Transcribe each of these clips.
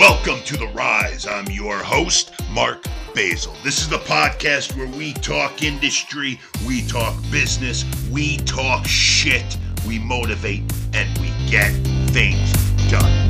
Welcome to The Rise. I'm your host, Mark Basil. This is the podcast where we talk industry, we talk business, we talk shit, we motivate, and we get things done.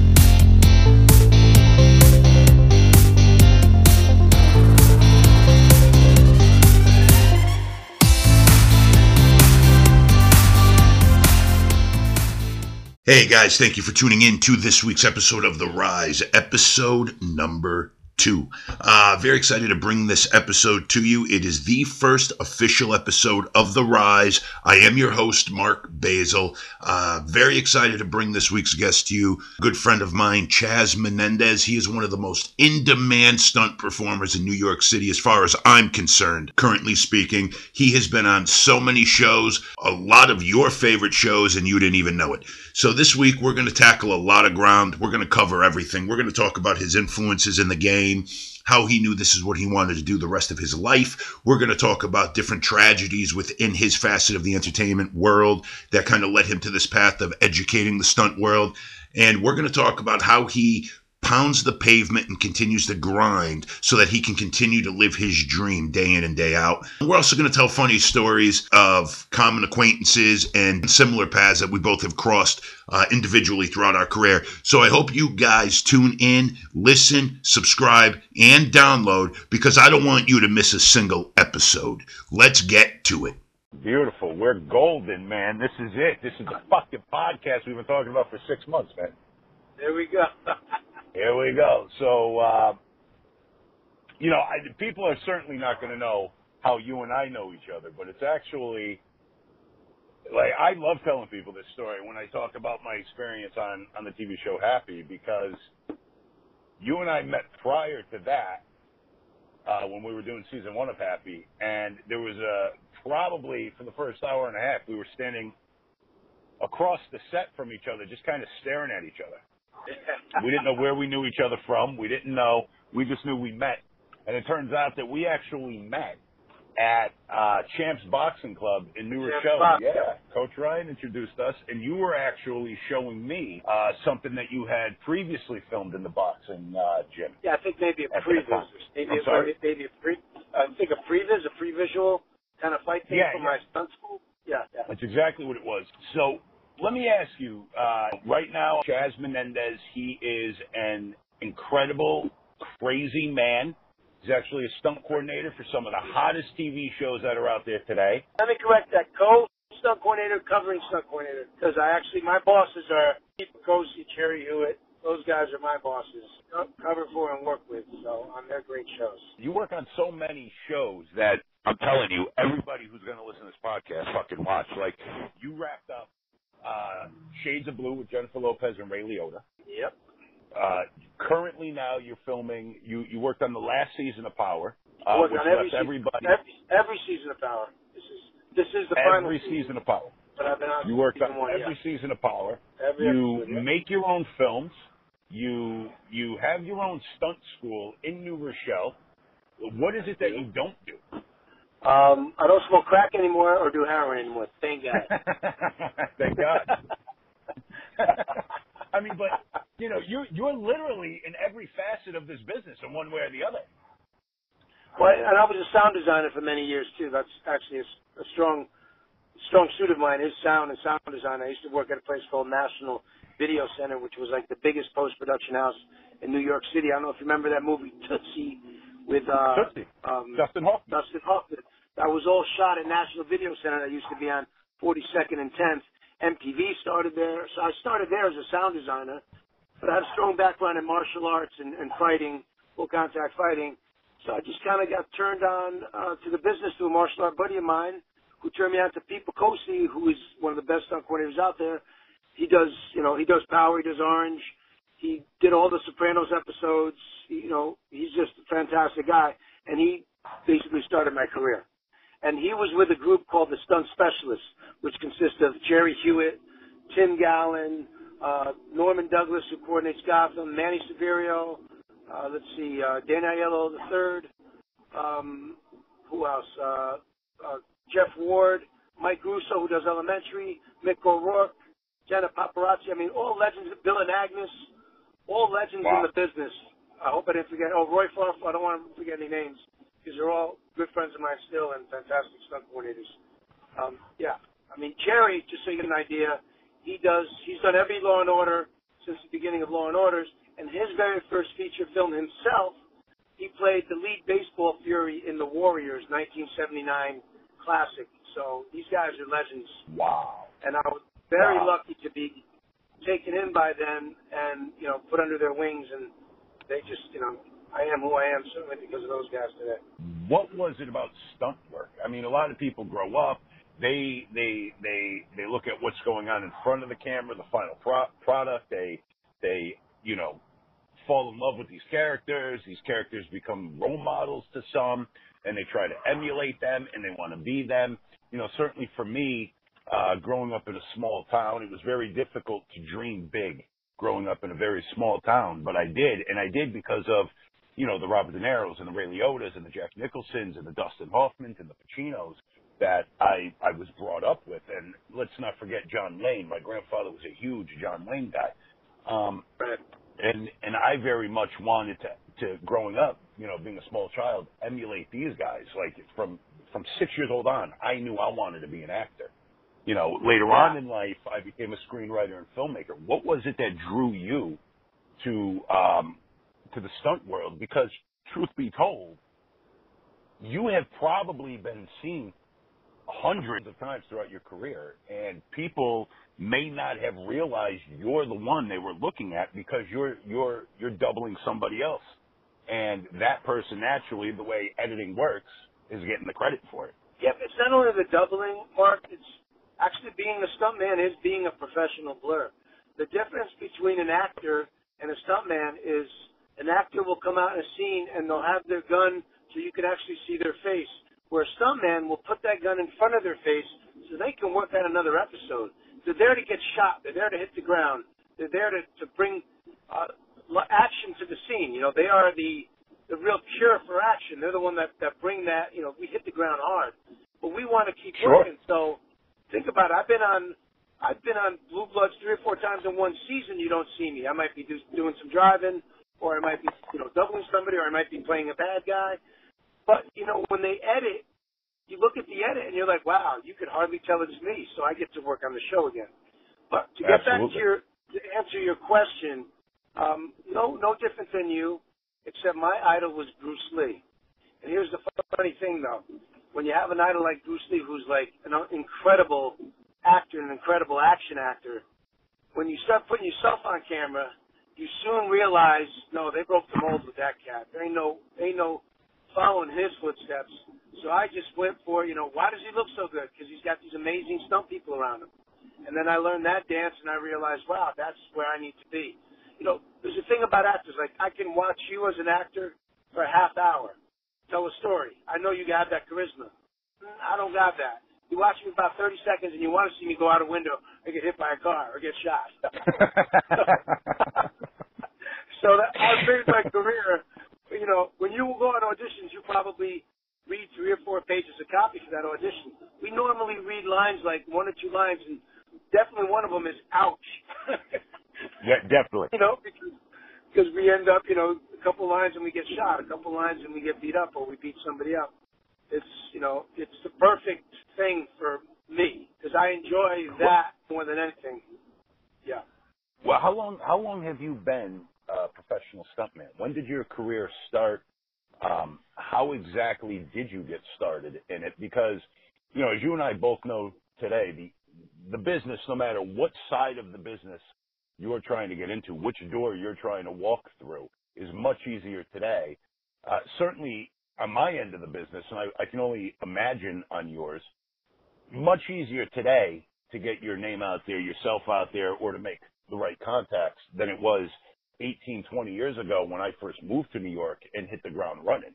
Hey guys, thank you for tuning in to this week's episode of The Rise, episode number two. Uh, very excited to bring this episode to you. It is the first official episode of The Rise. I am your host, Mark Basil. Uh, very excited to bring this week's guest to you. Good friend of mine, Chaz Menendez. He is one of the most in demand stunt performers in New York City, as far as I'm concerned, currently speaking. He has been on so many shows, a lot of your favorite shows, and you didn't even know it. So this week, we're going to tackle a lot of ground. We're going to cover everything. We're going to talk about his influences in the game how he knew this is what he wanted to do the rest of his life. We're going to talk about different tragedies within his facet of the entertainment world that kind of led him to this path of educating the stunt world. And we're going to talk about how he pounds the pavement and continues to grind so that he can continue to live his dream day in and day out. We're also going to tell funny stories of common acquaintances and similar paths that we both have crossed uh, individually throughout our career. So I hope you guys tune in, listen, subscribe, and download because I don't want you to miss a single episode. Let's get to it. Beautiful. We're golden, man. This is it. This is the fucking podcast we've been talking about for six months, man. There we go. Here we go. So, uh, you know, I, people are certainly not going to know how you and I know each other, but it's actually like I love telling people this story when I talk about my experience on on the TV show Happy because you and I met prior to that uh, when we were doing season one of Happy, and there was a probably for the first hour and a half we were standing across the set from each other, just kind of staring at each other we didn't know where we knew each other from. We didn't know. We just knew we met. And it turns out that we actually met at uh, Champs Boxing Club in New Champs Rochelle. Box, Yeah, Coach Ryan introduced us, and you were actually showing me uh, something that you had previously filmed in the boxing uh, gym. Yeah, I think maybe a previs. Maybe, I'm a, sorry? maybe a pre. I think a previs, a pre-visual kind of fight thing Yeah, from yeah. my stunt school. Yeah, yeah. That's exactly what it was. So let me ask you, uh, right now, Chaz Menendez, he is an incredible, crazy man. He's actually a stunt coordinator for some of the hottest TV shows that are out there today. Let me correct that. Co stunt coordinator, covering stunt coordinator. Because I actually, my bosses are Pete Bucossi, Jerry Hewitt. Those guys are my bosses. Co- Cover for and work with. So on their great shows. You work on so many shows that I'm telling you, everybody who's going to listen to this podcast fucking watch. Like, you wrapped up uh, Shades of Blue with Jennifer Lopez and Ray Liotta. Yep. Uh, currently now you're filming, you, you worked on the last season of Power, uh, I work on every season, everybody, Every, every season of Power. This is this is the final every season of Power. But I've been on You worked on one, every yeah. season of Power. Every You episode, yeah. make your own films. You you have your own stunt school in New Rochelle. What is it that you don't do? Um, I don't smoke crack anymore or do heroin anymore. Thank God. Thank God. I mean, but you know, you're you're literally in every facet of this business in one way or the other. well, and I was a sound designer for many years too. That's actually a, a strong, strong suit of mine is sound and sound design. I used to work at a place called National Video Center, which was like the biggest post production house in New York City. I don't know if you remember that movie Tootsie with uh, um, Justin Hoffman. Dustin Hoffman. That was all shot at National Video Center. That used to be on 42nd and 10th. MTV started there, so I started there as a sound designer. But I have a strong background in martial arts and, and fighting, full contact fighting. So I just kind of got turned on uh, to the business through a martial art buddy of mine who turned me on to Pete Bucossi, who is one of the best stunt coordinators out there. He does, you know, he does Power, he does Orange. He did all the Sopranos episodes. You know, he's just a fantastic guy. And he basically started my career. And he was with a group called the Stunt Specialists, which consists of Jerry Hewitt, Tim Gallin, uh, Norman Douglas, who coordinates Gotham, Manny Siverio, uh, let's see, uh, Dan Aiello III, um, who else? Uh, uh, Jeff Ward, Mike Russo, who does Elementary, Mick O'Rourke, Jenna Paparazzi. I mean, all legends. Bill Anagnos, all legends Wow. in the business. I hope I didn't forget. Oh, Roy Farf. I don't want to forget any names because they're all good friends of mine still and fantastic stunt coordinators. Um, yeah, I mean Jerry. Just so you get an idea, he does. He's done every Law and Order since the beginning of Law and Orders, and his very first feature film himself, he played the lead baseball fury in The Warriors, 1979 classic. So these guys are legends Wow. and I was very Wow. lucky to be taken in by them and you know put under their wings, and they just you know I am who I am certainly because of those guys today. What was it about stunt work? I mean, a lot of people grow up. They they they they look at what's going on in front of the camera, the final pro- product. They they you know fall in love with these characters. These characters become role models to some, and they try to emulate them, and they want to be them. You know, certainly for me, uh, growing up in a small town, it was very difficult to dream big. Growing up in a very small town, but I did, and I did because of you know, the Robert De Niro's and the Ray Liotta's and the Jack Nicholsons and the Dustin Hoffmans and the Pacinos that I, I was brought up with. And let's not forget John Wayne. My grandfather was a huge John Wayne guy. Um, and, and I very much wanted to, to growing up, you know, being a small child, emulate these guys. Like from, from six years old on, I knew I wanted to be an actor. You know, later Yeah. on in life, I became a screenwriter and filmmaker. What was it that drew you to, um, to the stunt world because truth be told, you have probably been seen hundreds of times throughout your career and people may not have realized you're the one they were looking at because you're you're you're doubling somebody else. And that person naturally, the way editing works, is getting the credit for it. Yep, it's not only the doubling, Mark. It's actually being a stuntman is being a professional blur. The difference between an actor and a stuntman is an actor will come out in a scene and they'll have their gun so you can actually see their face. Where a stuntman will put that gun in front of their face so they can work on another episode. They're there to get shot. They're there to hit the ground. They're there to, to bring uh, action to the scene. You know, they are the the real cure for action. They're the one that that bring that. You know, we hit the ground hard, but we want to keep Sure. working. So think about it. I've been on I've been on Blue Bloods three or four times in one season. You don't see me. I might be do, doing some driving, or I might be you know doubling somebody, or I might be playing a bad guy. But you know when they edit, you look at the edit and you're like, wow, you could hardly tell it's me. So I get to work on the show again. But to get back to your to answer your question, um, no no different than you, except my idol was Bruce Lee. And here's the funny thing though, when you have an idol like Bruce Lee, who's like an incredible actor, an incredible action actor, when you start putting yourself on camera, you soon realize, no, they broke the mold with that cat. There ain't no, ain't no following his footsteps. So I just went for, you know, why does he look so good? Because he's got these amazing stunt people around him. And then I learned that dance, and I realized, wow, that's where I need to be. You know, there's a thing about actors. Like I can watch you as an actor for a half hour, tell a story. I know you got that charisma. I don't got that. You watch me about 30 seconds, and you want to see me go out a window or get hit by a car or get shot. so that I've made my career. You know, when you go on auditions, you probably read three or four pages of copy for that audition. We normally read lines like one or two lines, and definitely one of them is "ouch." yeah, definitely. you know, because because we end up, you know, a couple lines and we get shot, a couple lines and we get beat up, or we beat somebody up. It's you know, it's the perfect thing for me because I enjoy that more than anything. Yeah. Well, how long how long have you been a professional stuntman? When did your career start? Um, how exactly did you get started in it? Because you know, as you and I both know today, the the business, no matter what side of the business you're trying to get into, which door you're trying to walk through, is much easier today. Uh, certainly on my end of the business, and I, can only imagine on yours, much easier today to get your name out there, yourself out there, or to make the right contacts than it was 18, 20 years ago when I first moved to New York and hit the ground running.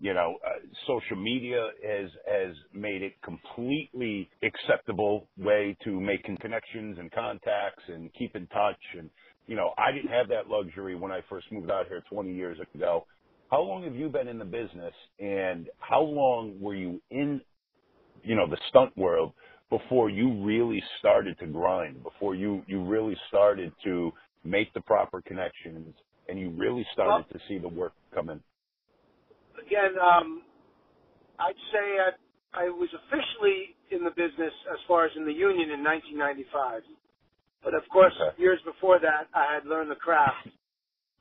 You know, uh, social media has made it completely acceptable way to make connections and contacts and keep in touch. And you know, I didn't have that luxury when I first moved out here 20 years ago. How long have you been in the business, and how long were you in, you know, the stunt world before you really started to grind? Before you you really started to make the proper connections, and you really started well, to see the work come in? Again, um, I'd say I, I was officially in the business as far as in the union in 1995. But of course, okay. years before that, I had learned the craft.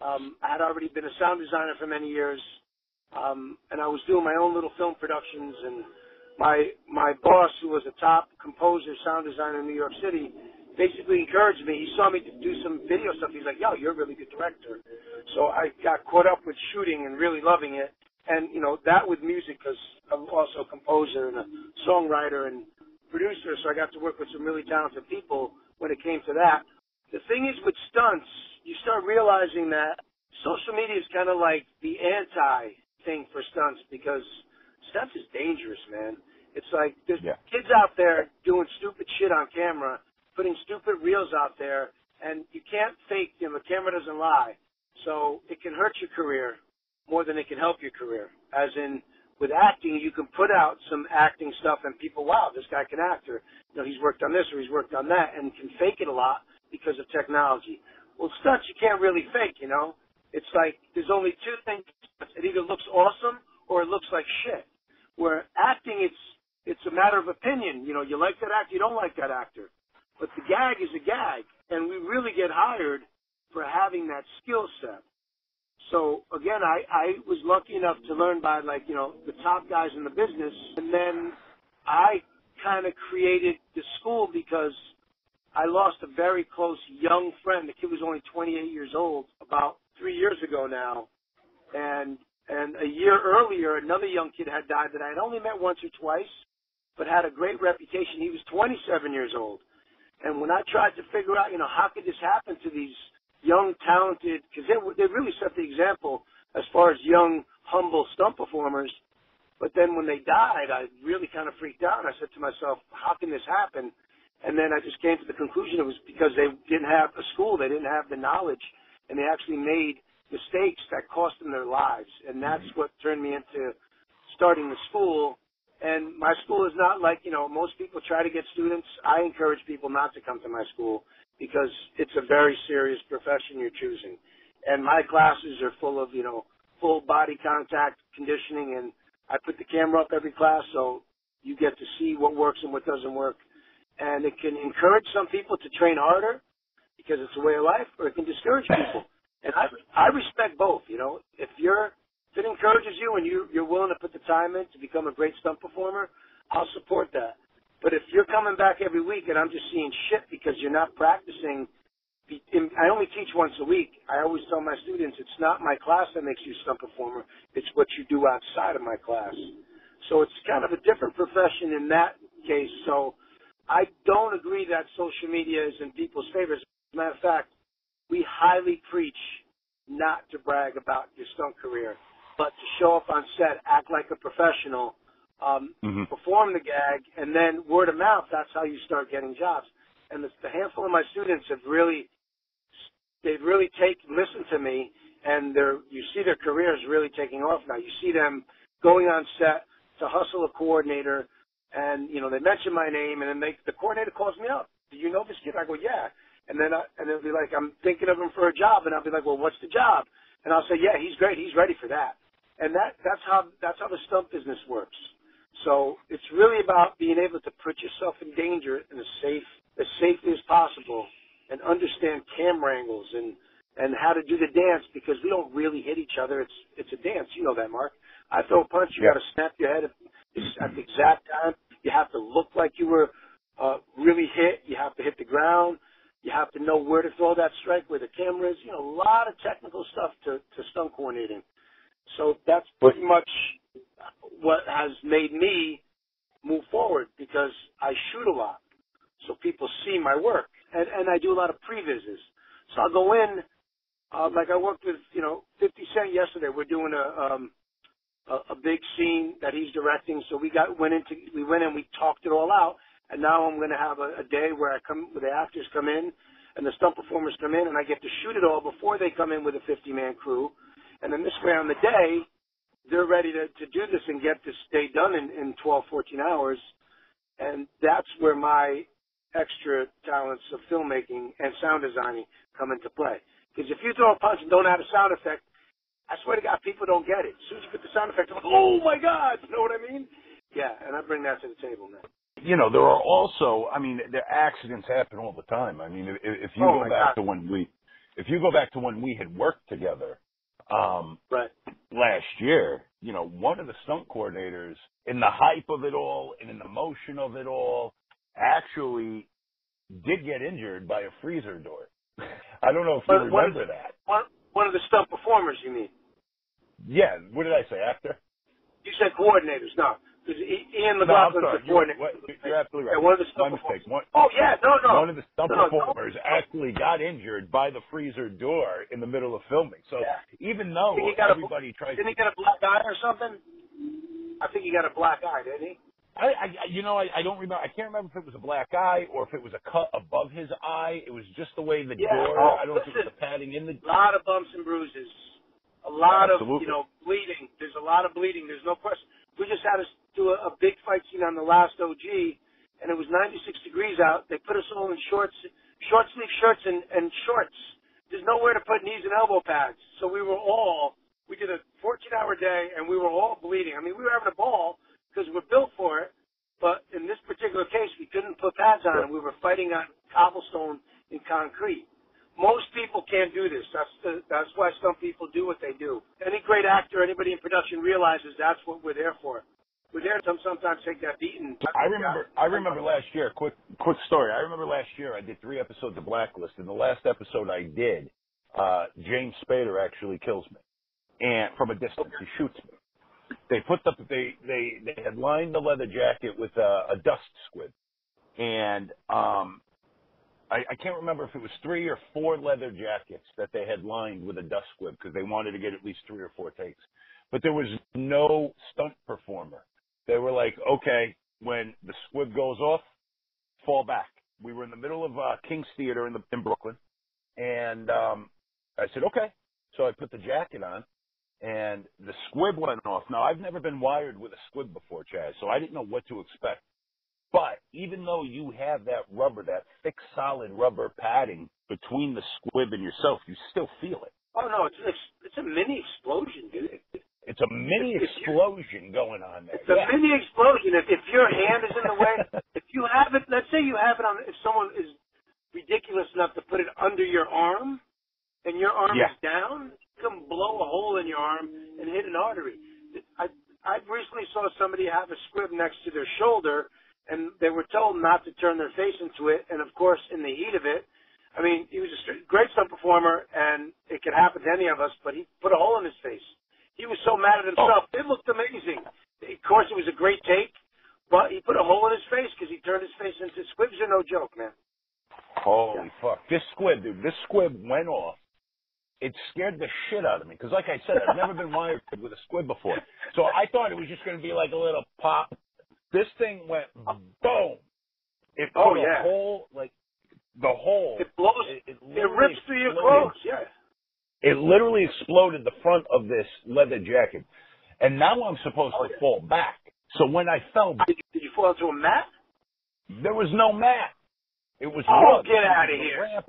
Um, I had already been a sound designer for many years, um, and I was doing my own little film productions. And my my boss, who was a top composer, sound designer in New York City, basically encouraged me. He saw me do some video stuff. He's like, "Yo, you're a really good director." So I got caught up with shooting and really loving it. And you know that with music because I'm also a composer and a songwriter and producer. So I got to work with some really talented people when it came to that. The thing is with stunts, you start realizing that social media is kind of like the anti thing for stunts because stunts is dangerous, man. It's like there's yeah. kids out there doing stupid shit on camera, putting stupid reels out there, and you can't fake them. The camera doesn't lie. So it can hurt your career more than it can help your career. As in, with acting, you can put out some acting stuff and people, wow, this guy can act, or you know, he's worked on this or he's worked on that, and can fake it a lot because of technology. Well, stunts you can't really fake, you know. It's like there's only two things: it either looks awesome or it looks like shit. Where acting, it's it's a matter of opinion. You know, you like that actor, you don't like that actor, but the gag is a gag, and we really get hired for having that skill set. So again, I, I was lucky enough to learn by like, you know, the top guys in the business. And then I kind of created the school because I lost a very close young friend. The kid was only 28 years old about three years ago now. And, and a year earlier, another young kid had died that I had only met once or twice, but had a great reputation. He was 27 years old. And when I tried to figure out, you know, how could this happen to these young, talented, because they, they really set the example as far as young, humble stunt performers. But then when they died, I really kind of freaked out. I said to myself, how can this happen? And then I just came to the conclusion it was because they didn't have a school, they didn't have the knowledge, and they actually made mistakes that cost them their lives. And that's what turned me into starting the school. And my school is not like, you know, most people try to get students. I encourage people not to come to my school because it's a very serious profession you're choosing. And my classes are full of, you know, full body contact conditioning and I put the camera up every class so you get to see what works and what doesn't work. And it can encourage some people to train harder because it's a way of life or it can discourage people. And I, I respect both, you know, if you're, if it encourages you and you, you're willing to put the time in to become a great stunt performer, I'll support that. But if you're coming back every week and I'm just seeing shit because you're not practicing, I only teach once a week. I always tell my students it's not my class that makes you a stunt performer. It's what you do outside of my class. So it's kind of a different profession in that case. So I don't agree that social media is in people's favor. As a matter of fact, we highly preach not to brag about your stunt career, but to show up on set, act like a professional, um, mm-hmm. perform the gag, and then word of mouth. That's how you start getting jobs. And the, the handful of my students have really, they've really take listen to me, and they're you see their careers really taking off now. You see them going on set to hustle a coordinator, and you know they mention my name, and then they, the coordinator calls me up. Do you know this kid? I go, yeah. And then I, and they'll be like, I'm thinking of him for a job, and I'll be like, well, what's the job? And I'll say, yeah, he's great. He's ready for that. And that that's how that's how the stunt business works. So it's really about being able to put yourself in danger in a safe, as safely as possible, and understand camera angles and and how to do the dance because we don't really hit each other. It's it's a dance. You know that, Mark. I throw a punch, you yeah. got to snap your head at, at the exact time. You have to look like you were uh, really hit. You have to hit the ground. You have to know where to throw that strike, where the camera is. You know, a lot of technical stuff to to stunt coordinating. So that's pretty much what has made me move forward because I shoot a lot. So people see my work. And, and I do a lot of previses. So I'll go in, uh, like I worked with, you know, 50 Cent yesterday. We're doing a, um, a, a big scene that he's directing. So we got, went into, we went in, we talked it all out. And now I'm going to have a, a day where I come, where the actors come in and the stunt performers come in and I get to shoot it all before they come in with a 50 man crew. And then this way on the day, they're ready to, to do this and get this day done in, in 12, 14 hours. And that's where my extra talents of filmmaking and sound designing come into play. Because if you throw a punch and don't add a sound effect, I swear to God, people don't get it. As soon as you put the sound effect, I'm like, oh my God, you know what I mean? Yeah, and I bring that to the table, man. You know, there are also, I mean, the accidents happen all the time. I mean, if, if you Oh, go back God. to when we, if you go back to when we had worked together, um, Right. last year, you know, one of the stunt coordinators, in the hype of it all and in the motion of it all, actually did get injured by a freezer door. I don't know if you remember that. One, one of the stunt performers, you mean? Yeah, what did I say? Actor? You said coordinators. No. Ian No, I'm sorry. You're, what- you're absolutely right. Yeah, one of the My mistake. One, Oh, yeah, no, no. one of the stunt No, performers no. actually got injured by the freezer door in the middle of filming. So Yeah. even though got a- everybody tries Didn't to he get a black eye or something? I think he got a black eye, didn't he? I, I, you know, I, I don't remember. I can't remember if it was a black eye or if it was a cut above his eye. It was just the way the Yeah, door. oh, I don't think it was the padding in the. A lot of bumps and bruises. A lot of, you know, bleeding. There's a lot of bleeding. There's no question. We just had to do a, a big fight scene on the last OG, and it was 96 degrees out. They put us all in shorts, short sleeve shirts and, and shorts. There's nowhere to put knees and elbow pads. So we were all, we did a 14 hour day, and we were all bleeding. I mean, we were having a ball because we're built for it. But in this particular case, we couldn't put pads on, and we were fighting on cobblestone and concrete. Most people can't do this. That's the, that's why some people do what they do. Any great actor, anybody in production realizes that's what we're there for. We're there to sometimes take that beating. I remember. I remember last year. Quick, quick story. I remember last year. I did three episodes of Blacklist, and the last episode I did, uh, James Spader actually kills me, and from a distance he shoots me. They put the they they they had lined the leather jacket with a, a dust squib, and um, I, I can't remember if it was three or four leather jackets that they had lined with a dust squib because they wanted to get at least three or four takes. But there was no stunt performer. They were like, okay, when the squib goes off, fall back. We were in the middle of uh, King's Theater in the in Brooklyn, and um, I said, okay. So I put the jacket on, and the squib went off. Now I've never been wired with a squib before, Chaz, so I didn't know what to expect. But even though you have that rubber, that thick, solid rubber padding between the squib and yourself, you still feel it. Oh no, it's it's, it's a mini explosion, dude. It's a mini If explosion going on there. It's a mini explosion. If if your hand is in the way, if you have it, let's say you have it on. If someone is ridiculous enough to put it under your arm, and your arm Yeah. is down, you can blow a hole in your arm and hit an artery. I I recently saw somebody have a squib next to their shoulder, and they were told not to turn their face into it. And of course, in the heat of it, I mean, he was a great stunt performer, and it could happen to any of us. But he put a hole in his face. He was so mad at oh. himself. It looked amazing. Of course, it was a great take, but he put a hole in his face because he turned his face into squibs are no joke, man. Holy fuck. This squib, dude, this squib went off. It scared the shit out of me. Because, like I said, I've never been wired with a squib before. So I thought it was just going to be like a little pop. This thing went boom. It put Oh, a yeah. hole, like, the hole. It blows. It, it, It rips through your clothes. Yeah. It literally exploded the front of this leather jacket. And now I'm supposed Oh, to yeah. fall back. So when I fell back, Did you, did you fall into a mat? there was no mat. It was Oh, rug. get out of outta the here. Ramp.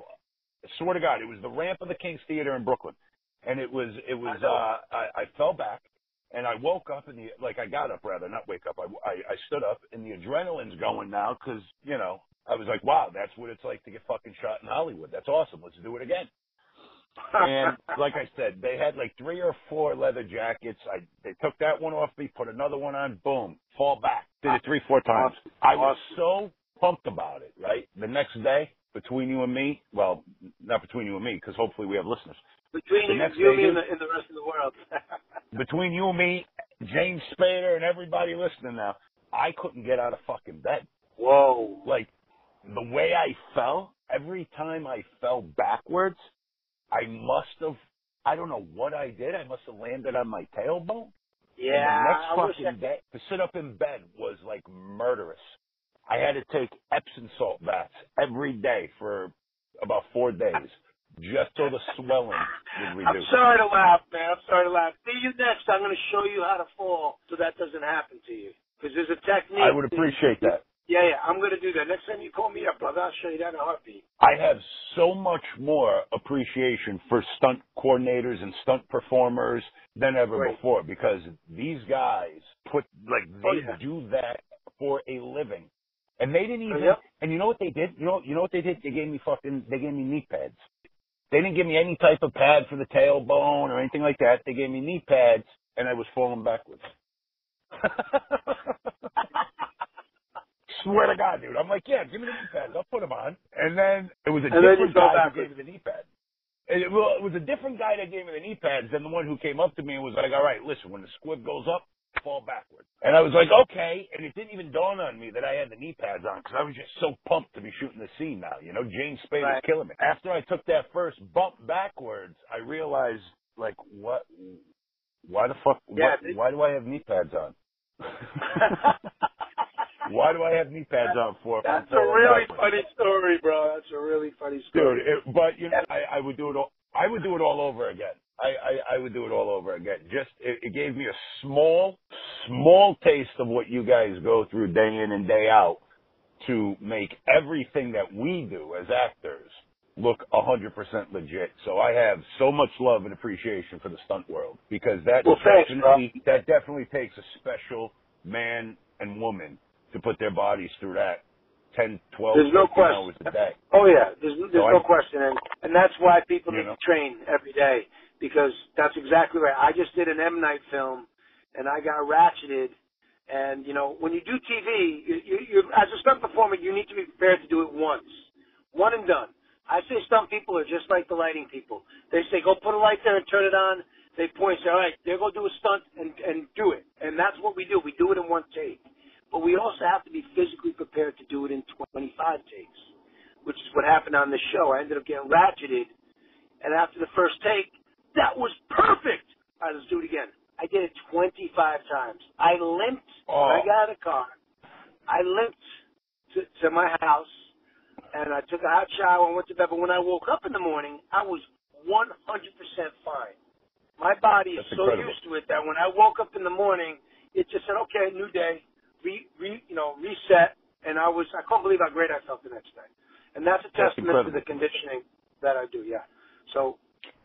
I swear to God, it was the ramp of the King's Theater in Brooklyn, and it was it was. I uh I, I fell back, and I woke up, and the like I got up rather, not wake up. I I, I stood up, and the adrenaline's going now because you know I was like, wow, that's what it's like to get fucking shot in Hollywood. That's awesome. Let's do it again. And like I said, they had like three or four leather jackets. I they took that one off me, put another one on, boom, fall back. Did it three, four times. I was so pumped about it, right? The next day, between you and me, well, not between you and me, because hopefully we have listeners. Between you, you me, and the, and the rest of the world. Between you and me, James Spader, and everybody listening now, I couldn't get out of fucking bed. Whoa. Like the way I fell, every time I fell backwards, I must have. I don't know what I did. I must have landed on my tailbone. Yeah. And the next I fucking day, to sit up in bed was like murderous. I had to take Epsom salt baths every day for about four days, just so the swelling would I'm sorry to laugh, man. I'm sorry to laugh. See you next. I'm going to show you how to fall so that doesn't happen to you. Because there's a technique. I would appreciate that. Yeah, yeah, I'm gonna do that. Next time you call me up, brother, I'll show you that in a heartbeat. I have so much more appreciation for stunt coordinators and stunt performers than ever before because these guys put like oh, they Oh, yeah. do that for a living. And they didn't oh, even Yep. and you know what they did? You know you know what they did? They gave me fucking they gave me knee pads. They didn't give me any type of pad for the tailbone or anything like that. They gave me knee pads and I was falling backwards. Swear to God, dude. I'm like, yeah, give me the knee pads. I'll put them on. And then it was a And different guy who gave me the knee pad. It, well, it was a different guy that gave me the knee pads than the one who came up to me and was like, all right, listen, when the squib goes up, fall backward. And I was like, okay. And it didn't even dawn on me that I had the knee pads on because I was just so pumped to be shooting the scene now. You know, James Spade Right. is killing me. After I took that first bump backwards, I realized, like, what, why the fuck, Yeah, what, why do I have knee pads on? why do I have knee pads on for? That's a really backwards? funny story, bro. That's a really funny story. dude. It, but you know, I, I would do it. All, I would do it all over again. I, I, I would do it all over again. Just it, it gave me a small, small taste of what you guys go through day in and day out to make everything that we do as actors look a hundred percent legit. So I have so much love and appreciation for the stunt world because that Well, thanks, definitely that definitely takes a special man and woman to put their bodies through that 10, 12, There's no 15 hours question. a day. Oh yeah, there's there's So no I- question, and and that's why people need know. to train every day because that's exactly right. I just did an M Night film, and I got ratcheted, and you know when you do TV, you, you, you as a stunt performer, you need to be prepared to do it once, one and done. I say stunt people are just like the lighting people. They say go put a light there and turn it on. They point, say, all right, to do a stunt and and do it, and that's what we do. We do it in one take. But we also have to be physically prepared to do it in 25 takes, which is what happened on the show. I ended up getting ratcheted, and after the first take, that was perfect. All right, let's do it again. I did it 25 times. I limped when I Oh. got out of the car. I limped to, to my house, and I took a hot shower and went to bed. But when I woke up in the morning, I was 100% fine. My body is That's so incredible. used to it that when I woke up in the morning, it just said, "Okay, new day, re, re you know, reset." And I was, I couldn't believe how great I felt the next day. And that's a That's testament to the conditioning that I do. Yeah. So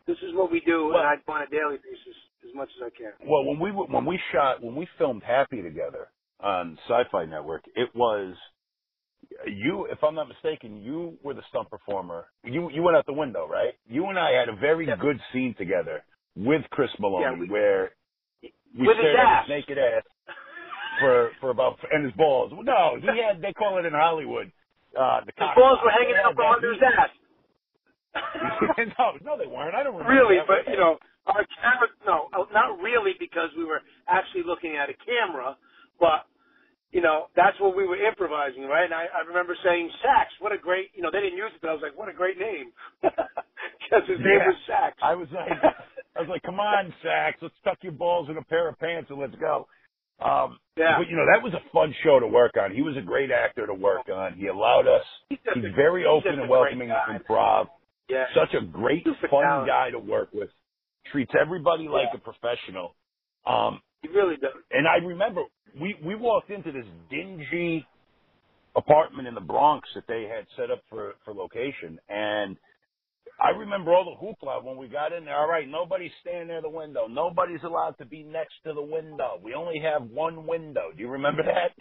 this is what we do, Well- and I do on a daily basis as much as I can. Well, when we when we shot when we filmed Happy together on Sci-Fi Network, it was you. If I'm not mistaken, you were the stunt performer. You you went out the window, right? You and I had a very Yeah. good scene together with Chris Meloni, Yeah, we- where we stared at his naked ass for for about and his balls. No, he had they call it in Hollywood. Uh, the His balls were hanging out from under his ass. no, no, they weren't. I don't remember. really, that. but you know, our camera, no, uh, not really because we were actually looking at a camera, but you know, that's what we were improvising, right? And I, I remember saying, Sax, what a great, you know, they didn't use it, but I was like, what a great name. Because his name was Sax. I was like, I was like, come on, Sax, let's tuck your balls in a pair of pants and let's go. Um, yeah. but you know, that was a fun show to work on. He was a great actor to work on. He allowed us. He's He's a- very he's open and welcoming to improv. Yeah. Such a great, Super fun talented. guy to work with. Treats everybody like a professional. Um, He really does. and I remember we we walked into this dingy apartment in the Bronx that they had set up for for location, and I remember all the hoopla when we got in there. All right, nobody's standing near the window. Nobody's allowed to be next to the window. We only have one window. Do you remember that?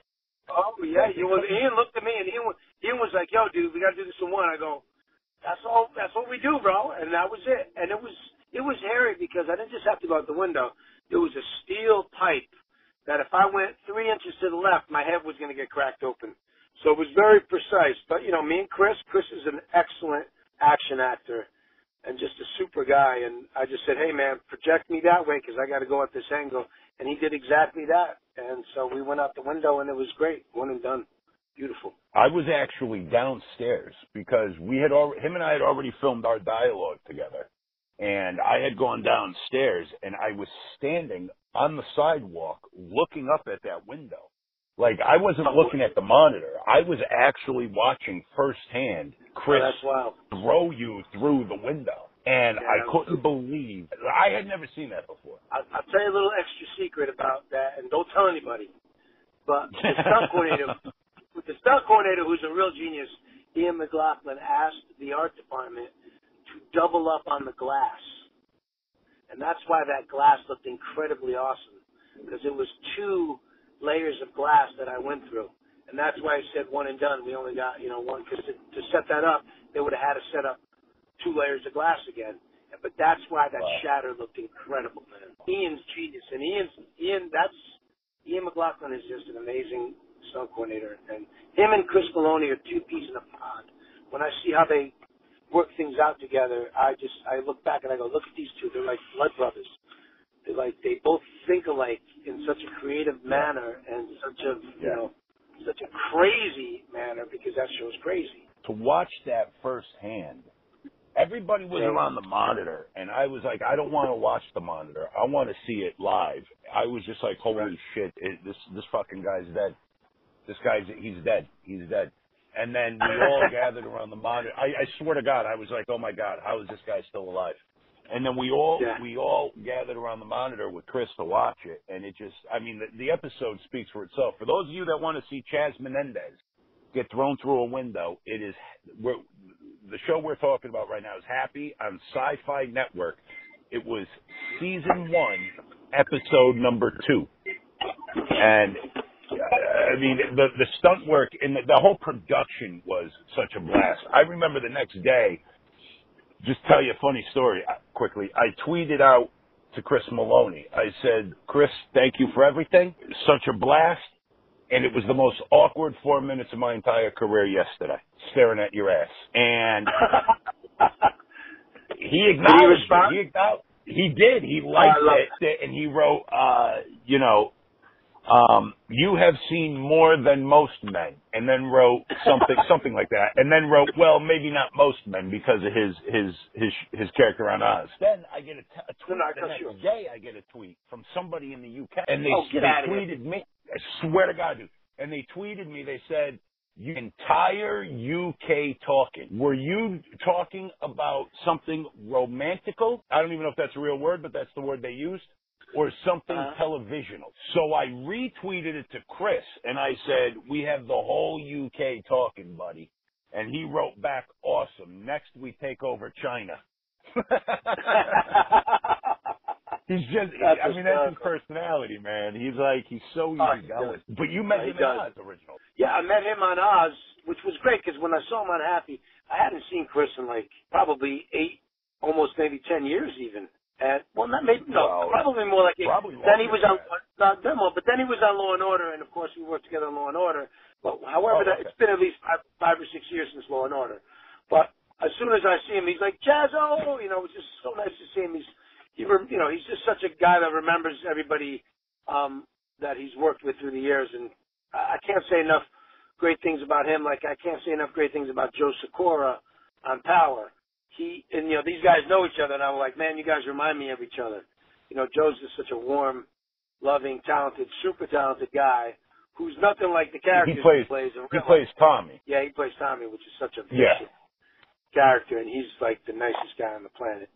Oh yeah, was Ian looked at me and Ian was, Ian was like, "Yo, dude, we got to do this in one." I go, "That's all. That's what we do, bro." And that was it. And it was it was hairy because I didn't just have to go out the window. There was a steel pipe that if I went three inches to the left, my head was going to get cracked open. So it was very precise. But you know, me and Chris, Chris is an excellent action actor and just a super guy. And I just said, "Hey, man, project me that way because I got to go at this angle." And he did exactly that. And so we went out the window, and it was great. One and done. Beautiful. I was actually downstairs because we had already, him and I had already filmed our dialogue together. And I had gone downstairs and I was standing on the sidewalk looking up at that window. Like I wasn't looking at the monitor. I was actually watching firsthand Chris Oh, throw you through the window. And Yeah, I couldn't believe, I had never seen that before. I'll, I'll tell you a little extra secret about that, and don't tell anybody. But the stunt coordinator, with the stunt coordinator, who's a real genius, Ian McLaughlin asked the art department to double up on the glass, and that's why that glass looked incredibly awesome because it was two layers of glass that I went through. And that's why I said one and done. We only got, you know, one, because to, to set that up, they would have had to set up two layers of glass again. But that's why that wow. shatter looked incredible, man. Ian's genius. And Ian's, Ian, that's, Ian McLaughlin is just an amazing stunt coordinator. And him and Chris Meloni are two peas in a pod. When I see how they work things out together, I just, I look back and I go, look at these two. They're like blood brothers. They're like, they both think alike in such a creative manner and such a, you know, such a crazy manner because that show's crazy. To watch that firsthand, everybody was yeah. around the monitor, and I was like, I don't want to watch the monitor. I want to see it live. I was just like, holy right. shit, it, this this fucking guy's dead. This guy's he's dead. He's dead. And then we all gathered around the monitor. I, I swear to God, I was like, oh my God, how is this guy still alive? And then we all yeah. we all gathered around the monitor with Chris to watch it, and it just I mean the, the episode speaks for itself. For those of you that want to see Chaz Menendez get thrown through a window, it is we're, the show we're talking about right now is Happy on Sci-Fi Network. It was season one, episode number two, and I mean the the stunt work and the, the whole production was such a blast. I remember the next day just tell you a funny story uh, quickly. I tweeted out to Chris Meloni. I said, Chris, thank you for everything. Such a blast. And it was the most awkward four minutes of my entire career yesterday, staring at your ass. And he acknowledged did he, he acknowledged he did. He liked oh, it, it, and he wrote, uh, you know, um, you have seen more than most men, and then wrote something, something like that, and then wrote, well, maybe not most men because of his his his his character on Oz. Then I get a, t- a tweet the next day. I get a tweet from somebody in the UK, and they, oh, they tweeted me. I swear to God, dude. And they tweeted me. They said, "You entire UK talking. Were you talking about something romantical? I don't even know if that's a real word, but that's the word they used." Or something uh-huh. televisional. So I retweeted it to Chris and I said, we have the whole UK talking, buddy. And he wrote back, awesome. Next we take over China. he's just, that's I mean, that's his personality, man. He's like, he's so oh, easy. But you met him in Oz original. Yeah, I met him on Oz, which was great because when I saw him on Happy, I hadn't seen Chris in like probably eight, almost maybe ten years even. And well, not maybe no, well, probably more like probably then he was on not then more, but then he was on Law and Order, and of course we worked together on Law and Order. But however, oh, okay. that, it's been at least five, five or six years since Law and Order. But as soon as I see him, he's like Jazzo, you know, it's just so nice to see him. He's he, you know, he's just such a guy that remembers everybody um that he's worked with through the years, and I can't say enough great things about him. Like I can't say enough great things about Joe Sikora on Power he and you know these guys know each other, and I'm like, man, you guys remind me of each other. You know, Joe's just such a warm, loving, talented, super talented guy who's nothing like the character he plays. He plays, he plays Tommy. Yeah, he plays Tommy, which is such a yeah. character, and he's like the nicest guy on the planet.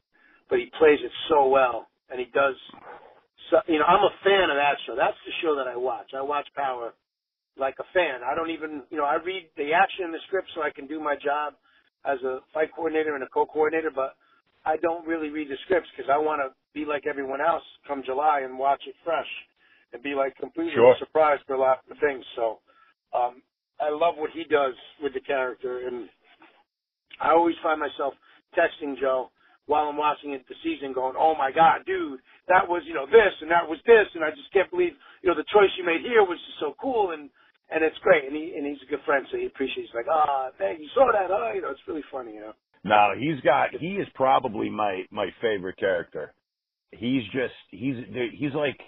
But he plays it so well, and he does. So, you know, I'm a fan of that show. That's the show that I watch. I watch Power like a fan. I don't even, you know, I read the action in the script so I can do my job as a fight coordinator and a co-coordinator, but I don't really read the scripts because I want to be like everyone else come July and watch it fresh and be like completely sure. surprised for a lot of things. So um, I love what he does with the character, and I always find myself texting Joe while I'm watching it the season, going, "Oh my God, dude, that was you know this and that was this, and I just can't believe you know the choice you made here was just so cool." And and it's great. And he and he's a good friend, so he appreciates. Like, ah, oh, thank you saw that. Oh, you know, it's really funny. You know. No, he's got. He is probably my my favorite character. He's just he's he's like.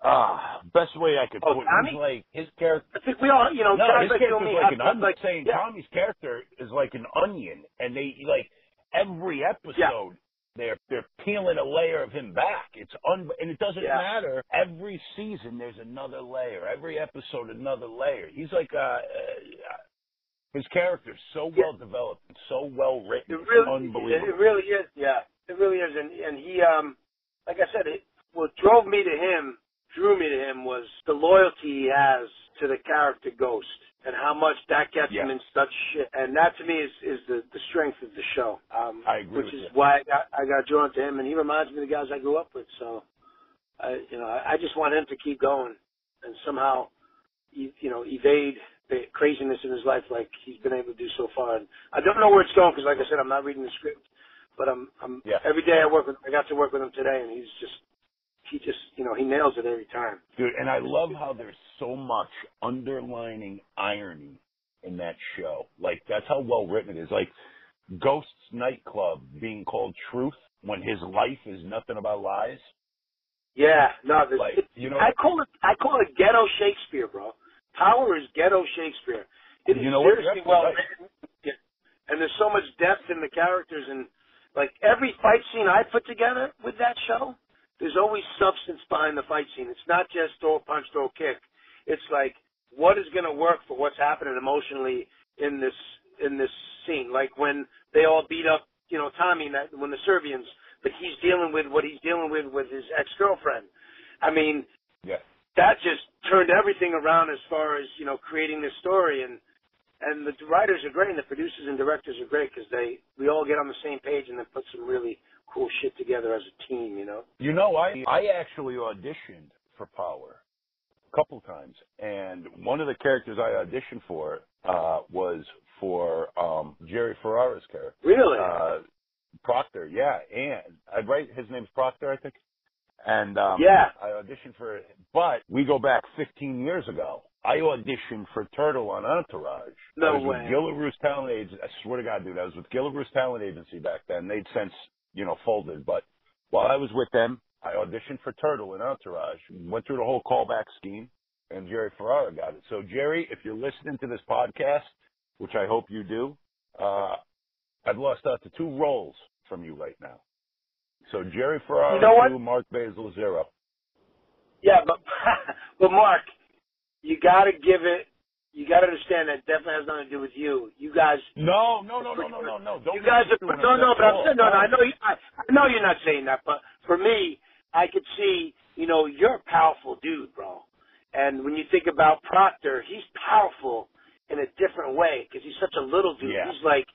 Ah, best way I could oh, put it. He's like his character. I think we all, you know, no, his like character is like an onion. Like, saying yeah. Tommy's character is like an onion, and they like every episode. Yeah they're they're peeling a layer of him back. It's un and it doesn't yeah. matter. Every season there's another layer. Every episode another layer. He's like uh, uh his character's so well developed and so well written. It really, unbelievable. It really is. Yeah, it really is. And and he um like I said, it what drove me to him drew me to him was the loyalty he has to the character Ghost and how much that gets Yeah. him in such shit. And that to me is is the the strength of the show. Um, I agree which is you. why I got I got drawn to him, and he reminds me of the guys I grew up with. So, I you know I, I just want him to keep going and somehow, e- you know, evade the craziness in his life like he's been able to do so far. And I don't know where it's going because, like I said, I'm not reading the script, but I'm I'm Yeah. every day I work with I got to work with him today, and he's just he just you know he nails it every time. Dude, and I love how there's so much underlining irony in that show. Like that's how well written it is. Like Ghost's nightclub being called Truth when his life is nothing about lies. Yeah, no, there's, Like, you know- I call it I call it ghetto Shakespeare, bro. Power is ghetto Shakespeare. It You know what? seriously well right. written. And there's so much depth in the characters, and like every fight scene I put together with that show, there's always substance behind the fight scene. It's not just throw a punch, throw a kick. It's like what is going to work for what's happening emotionally in this in this scene. Like when they all beat up, you know, Tommy, that when the Serbians, but he's dealing with what he's dealing with with his ex girlfriend. I mean, Yeah. that just turned everything around as far as you know creating this story and and the writers are great and the producers and directors are great because they we all get on the same page and then put some really cool shit together as a team you know You know, I I actually auditioned for Power a couple times, and one of the characters I auditioned for uh, was for um, Jerry Ferrara's character, really uh, Proctor. Yeah, and I write his name's Proctor, I think. And um, Yeah. I auditioned for it, but we go back 15 years ago. I auditioned for Turtle on Entourage. No I was way. with Gilla Roos Talent Agency. I swear to God, dude, I was with Gilla Roos Talent Agency back then. They'd since, you know, folded. But while I was with them, I auditioned for Turtle in Entourage. Went through the whole callback scheme, and Jerry Ferrara got it. So, Jerry, if you're listening to this podcast, which I hope you do, uh, I've lost out to two roles from you right now. So Jerry Ferrara You know what? two, Mark Basil zero. yeah but but mark you got to give it you got to understand that definitely has nothing to do with you. You guys No, no, no, no, no, no, no. Don't you guys are no no but I'm saying no no I know you I, I know you're not saying that but for me I could see you know you're a powerful dude bro. And when you think about Proctor he's powerful in a different way because he's such a little dude. Yeah. he's like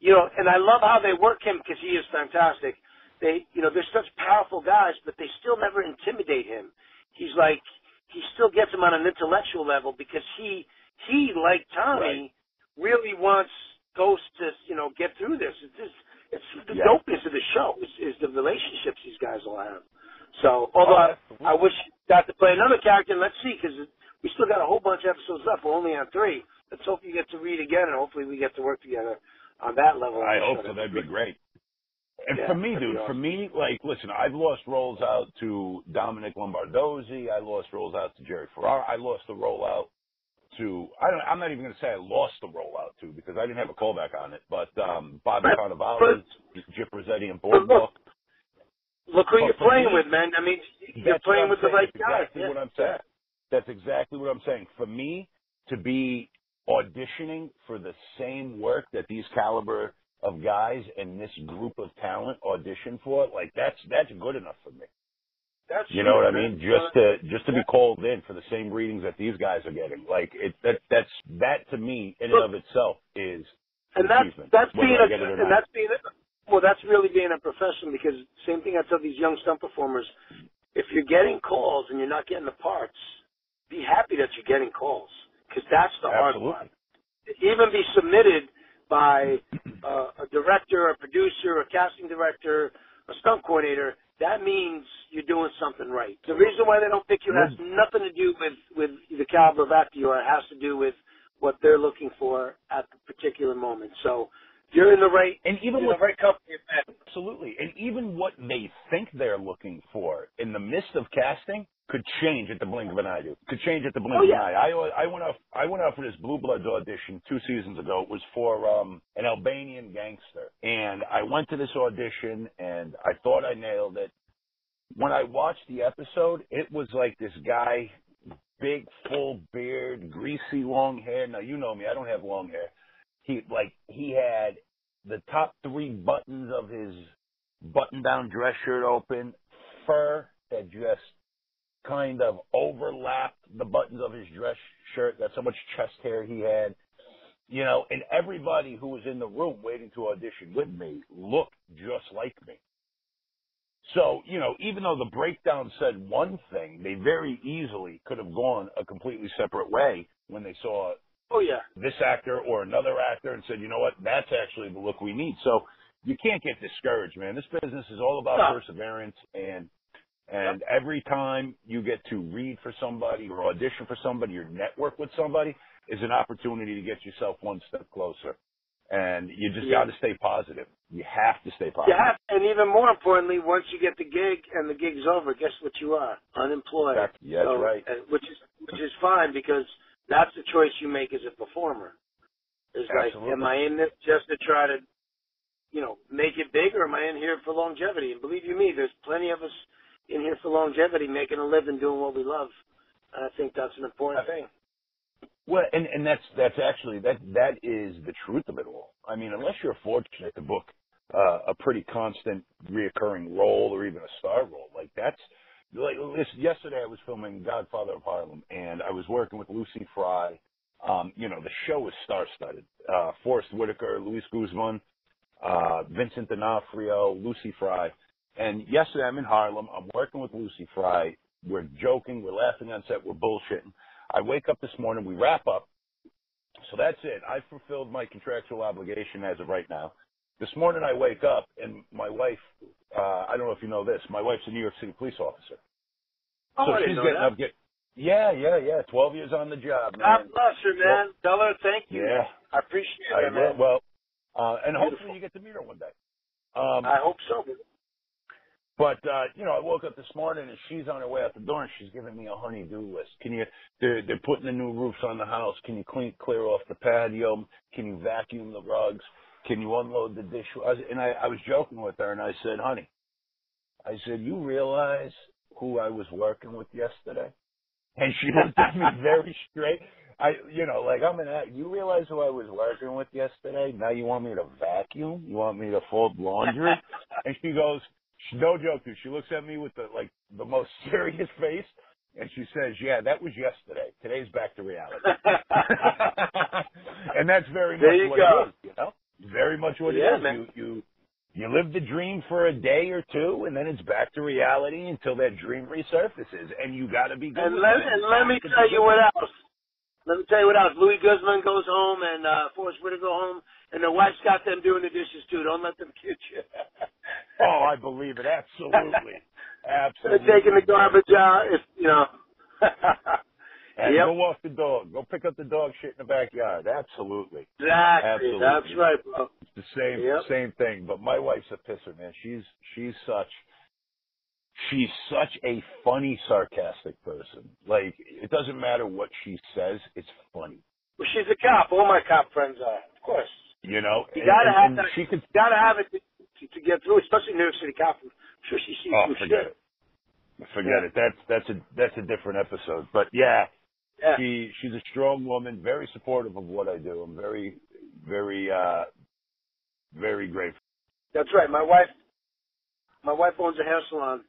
you know and I love how they work him because he is fantastic. They you know they're such powerful guys but they still never intimidate him. He's like he still gets him on an intellectual level because he he like Tommy really wants Ghost to you know get through this. It's just, it's the Yeah. dopeness of the show is, is the relationships these guys will have. So although Oh, I. I wish got to play another character, and let's see because we still got a whole bunch of episodes left. We're only on three. Let's hope you get to read again, and hopefully we get to work together on that level. I hope so. That'd be great. And Yeah, for me, dude, for me, like, listen, I've lost roles out to Dominic Lombardozzi. I lost roles out to Jerry Ferrara. I lost the role out to I don't. I'm not even going to say I lost the role out to because I didn't have a callback on it. But um Bobby Cannavale, Gyp Rosetti, and Boardwalk. Look who you're playing me, with, man. I mean, you're playing with the saying. right That's guy. exactly Yeah. what I'm saying. That's exactly what I'm saying. For me to be auditioning for the same work that these caliber of guys and this group of talent audition for, like that's that's good enough for me. That's You know what I mean? Just to just to be called in for the same readings that these guys are getting. Like it that that's that to me in and of itself is and that's that's being a get it or and that's being a, well that's really being a professional because same thing I tell these young stunt performers if you're getting calls and you're not getting the parts be happy that you're getting calls because that's the hard part Absolutely. even be submitted by uh, a director a producer a casting director a stunt coordinator that means you're doing something right. The reason why they don't pick you has nothing to do with with the caliber of actor you are. It has to do with what they're looking for at the particular moment. So you're in the right And even the right company. Absolutely. And even what they think they're looking for in the midst of casting could change at the blink of an eye, dude. Could change at the blink Oh, of an eye. I, I went off, I went off for this Blue Bloods audition two seasons ago. It was for, um, an Albanian gangster. And I went to this audition and I thought I nailed it. When I watched the episode, it was like this guy, big, full beard, greasy, long hair. Now, you know me. I don't have long hair he like he had the top three buttons of his button down dress shirt open, fur that just kind of overlapped the buttons of his dress shirt. That's how much chest hair he had. You know, and everybody who was in the room waiting to audition with me looked just like me. So, you know, even though the breakdown said one thing, they very easily could have gone a completely separate way when they saw Oh yeah. this actor or another actor and said, you know what, that's actually the look we need. So you can't get discouraged, man. This business is all about No. perseverance and and every time you get to read for somebody or audition for somebody or network with somebody is an opportunity to get yourself one step closer. And you just Yeah. got to stay positive. You have to stay positive. You have, and even more importantly, once you get the gig and the gig's over, guess what you are? Unemployed. That's, yeah, that's So, right. Which is which is fine because that's the choice you make as a performer. It's like, am I in this just to try to, you know, make it big, or am I in here for longevity? And believe you me, there's plenty of us in here for longevity, making a living, doing what we love. And I think that's an important thing. Well, and and that's that's actually that that is the truth of it all. I mean, unless you're fortunate to book uh, a pretty constant, reoccurring role or even a star role, like that's like listen, yesterday I was filming Godfather of Harlem, and I was working with Lucy Fry. Um, you know, the show is star-studded. Uh, Forest Whitaker, Luis Guzman, uh, Vincent D'Onofrio, Lucy Fry. And yesterday I'm in Harlem. I'm working with Lucy Fry. We're joking. We're laughing on set. We're bullshitting. I wake up this morning. We wrap up. So that's it. I fulfilled my contractual obligation as of right now. This morning I wake up and my wife, uh, I don't know if you know this, my wife's a New York City police officer. Oh, so I she's getting that. up, get, yeah, yeah, yeah. 12 years on the job, man. God bless her, man. Tell her thank you. Yeah. I appreciate it, man. Well, uh, and Beautiful. hopefully you get to meet her one day. Um, I hope so. But uh, you know, I woke up this morning and she's on her way out the door and she's giving me a honey-do list. Can you? They're they're putting the new roofs on the house. Can you clean clear off the patio? Can you vacuum the rugs? Can you unload the dishwasher? And I, I was joking with her and I said, honey, I said, you realize who I was working with yesterday? And she looked at me very straight. I, you know, like I'm an act. You realize who I was working with yesterday? Now you want me to vacuum? You want me to fold laundry? and she goes, she, no joke, dude. She looks at me with the like the most serious face, and she says, "Yeah, that was yesterday. Today's back to reality." and that's very There much you what go. it is. You know, very much what Yeah, it is. man. You you you live the dream for a day or two, and then it's back to reality until that dream resurfaces. And you got to be good. And let, and let me You have to tell you what else. Let me tell you what else. Luis Guzman goes home and uh Forest Whitaker go home and their wife's got them doing the dishes too. Don't let them kid you. Oh, I believe it. Absolutely. They're Absolutely. taking the garbage out if you know. And Yep. go walk the dog. Go pick up the dog shit in the backyard. Absolutely. exactly. Absolutely. That's right, bro. It's the same Yep. same thing. But my wife's a pisser, man. She's she's such she's such a funny, sarcastic person. Like it doesn't matter what she says, it's funny. Well, she's a cop. All my cop friends are, of course. You know? You gotta and- have and that. she could You gotta have it to, to, get through, especially New York City cop. I'm sure she sees Oh, forget shit. it. Forget it. That's that's a that's a different episode. But yeah, Yeah. she she's a strong woman, very supportive of what I do. I'm very very uh very grateful. That's right. My wife, my wife owns a hair salon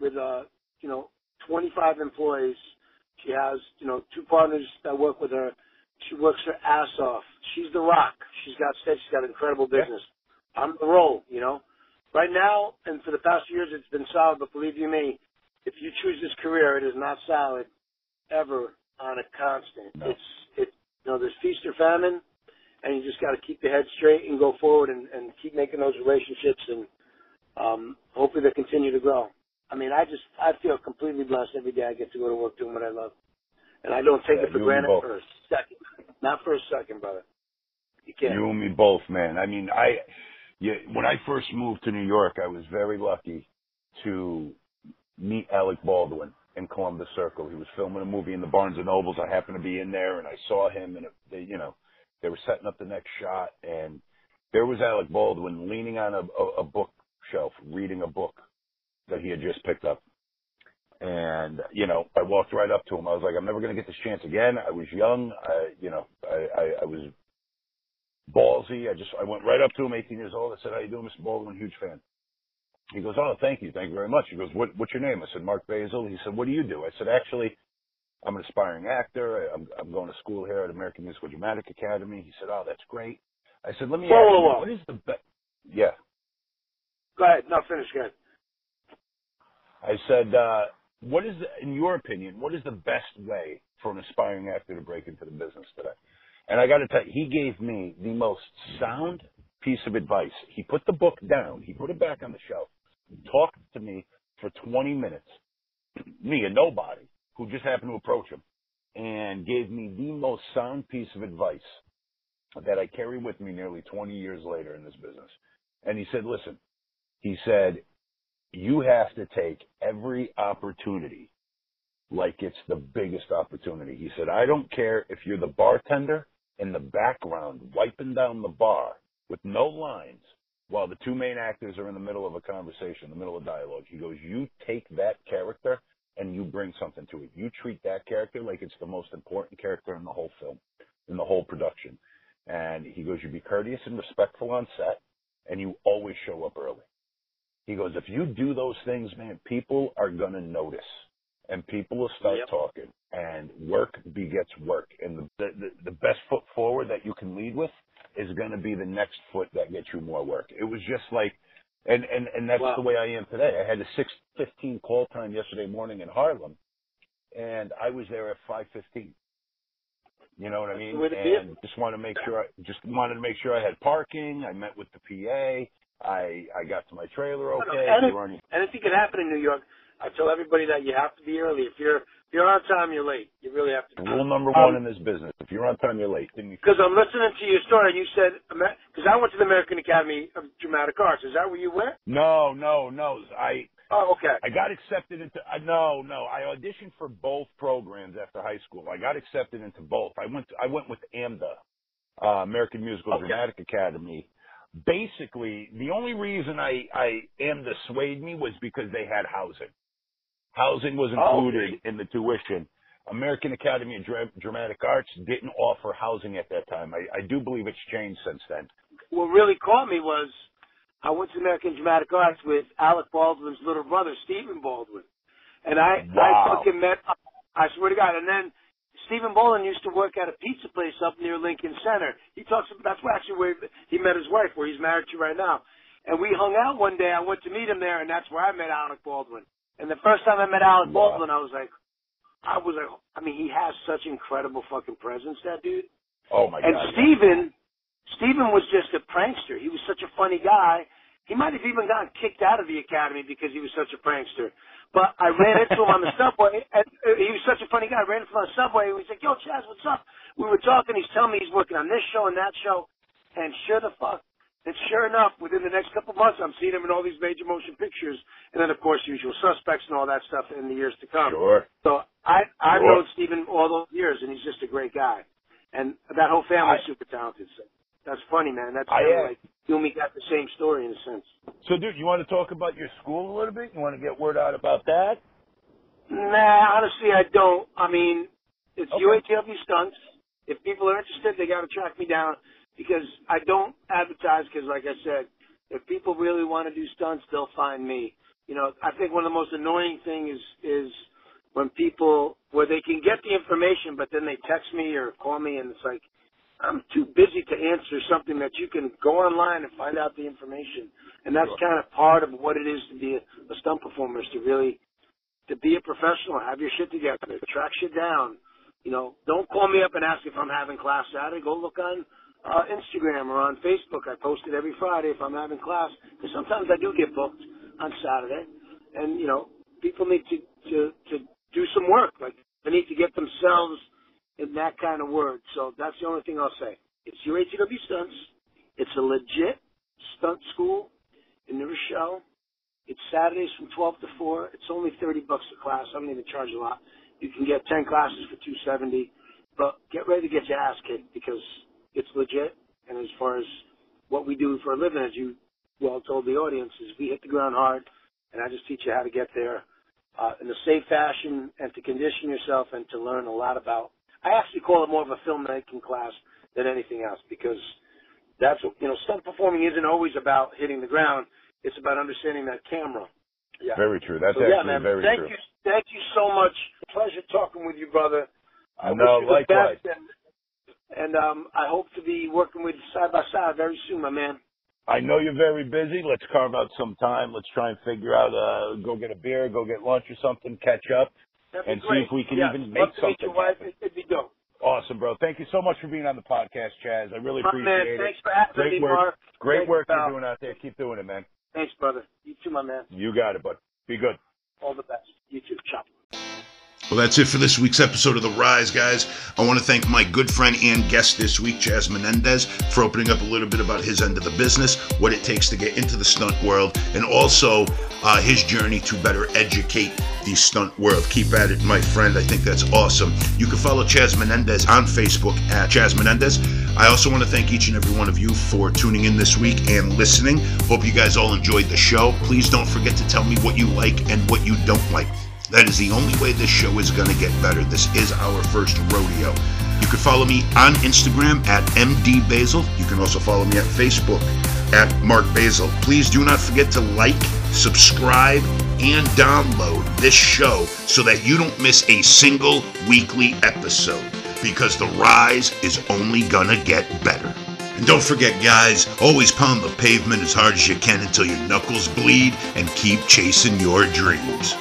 with, uh, you know, 25 employees. She has, you know, two partners that work with her. She works her ass off. She's the rock. She's got stead. She's got incredible Yeah. business. I'm the roll, you know. Right now, and for the past years, it's been solid. But believe you me, if you choose this career, it is not solid ever on a constant. No. It's, it, you know, there's feast or famine and you just got to keep your head straight and go forward and, and keep making those relationships and um, hopefully they continue to grow. I mean, I just I feel completely blessed every day I get to go to work doing what I love, and I don't take Yeah, it for granted for a second, not for a second, brother. You can't. You and me both, man. I mean, I yeah, when I first moved to New York, I was very lucky to meet Alec Baldwin in Columbus Circle. He was filming a movie in the Barnes and Nobles. I happened to be in there, and I saw him, and it, they, you know, they were setting up the next shot, and there was Alec Baldwin leaning on a, a, a bookshelf, reading a book that he had just picked up. And you know, I walked right up to him. I was like, "I'm never going to get this chance again." I was young. I, you know, I, I, I was ballsy. I just I went right up to him, 18 years old. I said, "How you doing, Mr. Baldwin? Huge fan." he goes, oh, thank you, thank you very much. He goes, what, what's your name? I said, Mark Basil. He said, what do you do? I said, actually, I'm an aspiring actor. I'm, I'm going to school here at American Musical Dramatic Academy. He said, oh, that's great. I said, let me Whoa, ask whoa, you, whoa. what is the best? Yeah. Go ahead. No, finish. Go ahead. I said, uh, what is, the, in your opinion, what is the best way for an aspiring actor to break into the business today? And I got to tell you, he gave me the most sound piece of advice. He put the book down. He put it back on the shelf. Talked to me for 20 minutes. me, a nobody, who just happened to approach him, and gave me the most sound piece of advice that I carry with me nearly 20 years later in this business. And he said, listen, he said, you have to take every opportunity like it's the biggest opportunity. He said, I don't care if you're the bartender in the background wiping down the bar with no lines while the two main actors are in the middle of a conversation, the middle of dialogue. He goes, you take that character and you bring something to it. You treat that character like it's the most important character in the whole film, in the whole production. And he goes, you be courteous and respectful on set and you always show up early. He goes, if you do those things, man, people are going to notice and people will start Yep. talking and work begets work. And the, the, the best foot forward that you can lead with is going to be the next foot that gets you more work. It was just like, and, and, and that's Wow. the way I am today. I had a 615 call time yesterday morning in Harlem and I was there at 515. You know what I mean? the way be. And just wanted to make sure, I just wanted to make sure I had parking. I met with the PA. I, I got to my trailer okay. and We it- were Anything can happen in New York. I tell everybody that you have to be early. If you're if you're on time, you're late. You really have to. Be. Rule number Um, one in this business: if you're on time, you're late. Because I'm listening to your story, and you said because I went to the American Academy of Dramatic Arts. Is that where you went? No, no, no. I Oh, okay. I got accepted into. I no, no. I auditioned for both programs after high school. I got accepted into both. I went. I went with AMDA, uh, American Musical Okay. Dramatic Academy. Basically, the only reason I I AMDA swayed me was because they had housing. Housing was Oh, included in the tuition. American Academy of Dra- Dramatic Arts didn't offer housing at that time. I, I do believe it's changed since then. What really caught me was I went to American Dramatic Arts with Alec Baldwin's little brother, Stephen Baldwin, and I I fucking met. I swear to God. And then Stephen Baldwin used to work at a pizza place up near Lincoln Center. He talks. That's where actually where he met his wife, where he's married to right now. And we hung out one day. I went to meet him there, and that's where I met Alec Baldwin. And the first time I met Alec Baldwin, I was like, I was like, I mean, he has such incredible fucking presence, that dude. Oh my god. And God! Stephen, Stephen was just a prankster. He was such a funny guy. He might have even gotten kicked out of the academy because he was such a prankster. But I ran into him on the subway, and uh, he was such a funny guy. I ran into him on the subway, and he's like, "Yo, Chaz, what's up?" We were talking. He's telling me he's working on this show and that show, and sure the fuck, and sure enough, within the next couple of months, I'm seeing him in all these major motion pictures, and then of course, Usual Suspects and all that stuff in the years to come. Sure. So I I've Sure. known Stephen all those years, and he's just a great guy, and that whole family's I- super talented. So that's funny, man. That's I, like you and me got the same story in a sense. So, dude, you want to talk about your school a little bit? You want to get word out about that? Nah, honestly, I don't. I mean, it's Okay. UATW stunts. If people are interested, they got to track me down because I don't advertise. Because, like I said, if people really want to do stunts, they'll find me. You know, I think one of the most annoying things is is when people where they can get the information, but then they text me or call me, and it's like I'm too busy to answer something that you can go online and find out the information. And that's Sure. kind of part of what it is to be a, a stunt performer is to really to be a professional, have your shit together, track shit down. You know, don't call me up and ask if I'm having class Saturday. Go look on uh, Instagram or on Facebook. I post it every Friday if I'm having class because sometimes I do get booked on Saturday, and you know, people need to to to do some work. Like they need to get themselves in that kind of word. So that's the only thing I'll say. It's UATW Stunts. It's a legit stunt school in New Rochelle. It's Saturdays from 12 to 4. It's only 30 bucks a class. I don't even charge a lot. You can get 10 classes for 270. But get ready to get your ass kicked because it's legit. And as far as what we do for a living, as you well told the audience, is we hit the ground hard, and I just teach you how to get there uh, in a safe fashion and to condition yourself and to learn a lot about. I actually call it more of a filmmaking class than anything else because that's what- you know stunt performing isn't always about hitting the ground. It's about understanding that camera. Yeah. Very true. That's so, actually yeah, man. very thank true. you, thank you so much. Pleasure talking with you, brother. I No, wish you the likewise. best, and, and um, I hope to be working with you side by side very soon, my man. I know you're very busy. Let's carve out some time. Let's try and figure out, uh, go get a beer, go get lunch or something, catch up. That'd And see if we can yes. even make Love to meet something your wife. happen. It'd be dope. Awesome, bro. Thank you so much for being on the podcast, Chaz. I really My man, appreciate it. thanks for having Great me, work. Mark. Great Thanks, work pal. you're doing out there. Keep doing it, man. Thanks, brother. You too, my man. You got it, bud. Be good. All the best. You too. Ciao. Well, that's it for this week's episode of The Rise, guys. I want to thank my good friend and guest this week, Chaz Menendez, for opening up a little bit about his end of the business, what it takes to get into the stunt world, and also uh, his journey to better educate the stunt world. Keep at it, my friend. I think that's awesome. You can follow Chaz Menendez on Facebook at Chaz Menendez. I also want to thank each and every one of you for tuning in this week and listening. Hope you guys all enjoyed the show. Please don't forget to tell me what you like and what you don't like. That is the only way this show is going to get better. This is our first rodeo. You can follow me on Instagram at MD Basil. You can also follow me at Facebook at Mark Basil. Please do not forget to like, subscribe, and download this show so that you don't miss a single weekly episode because the rise is only gonna get better. And don't forget, guys, always pound the pavement as hard as you can until your knuckles bleed and keep chasing your dreams.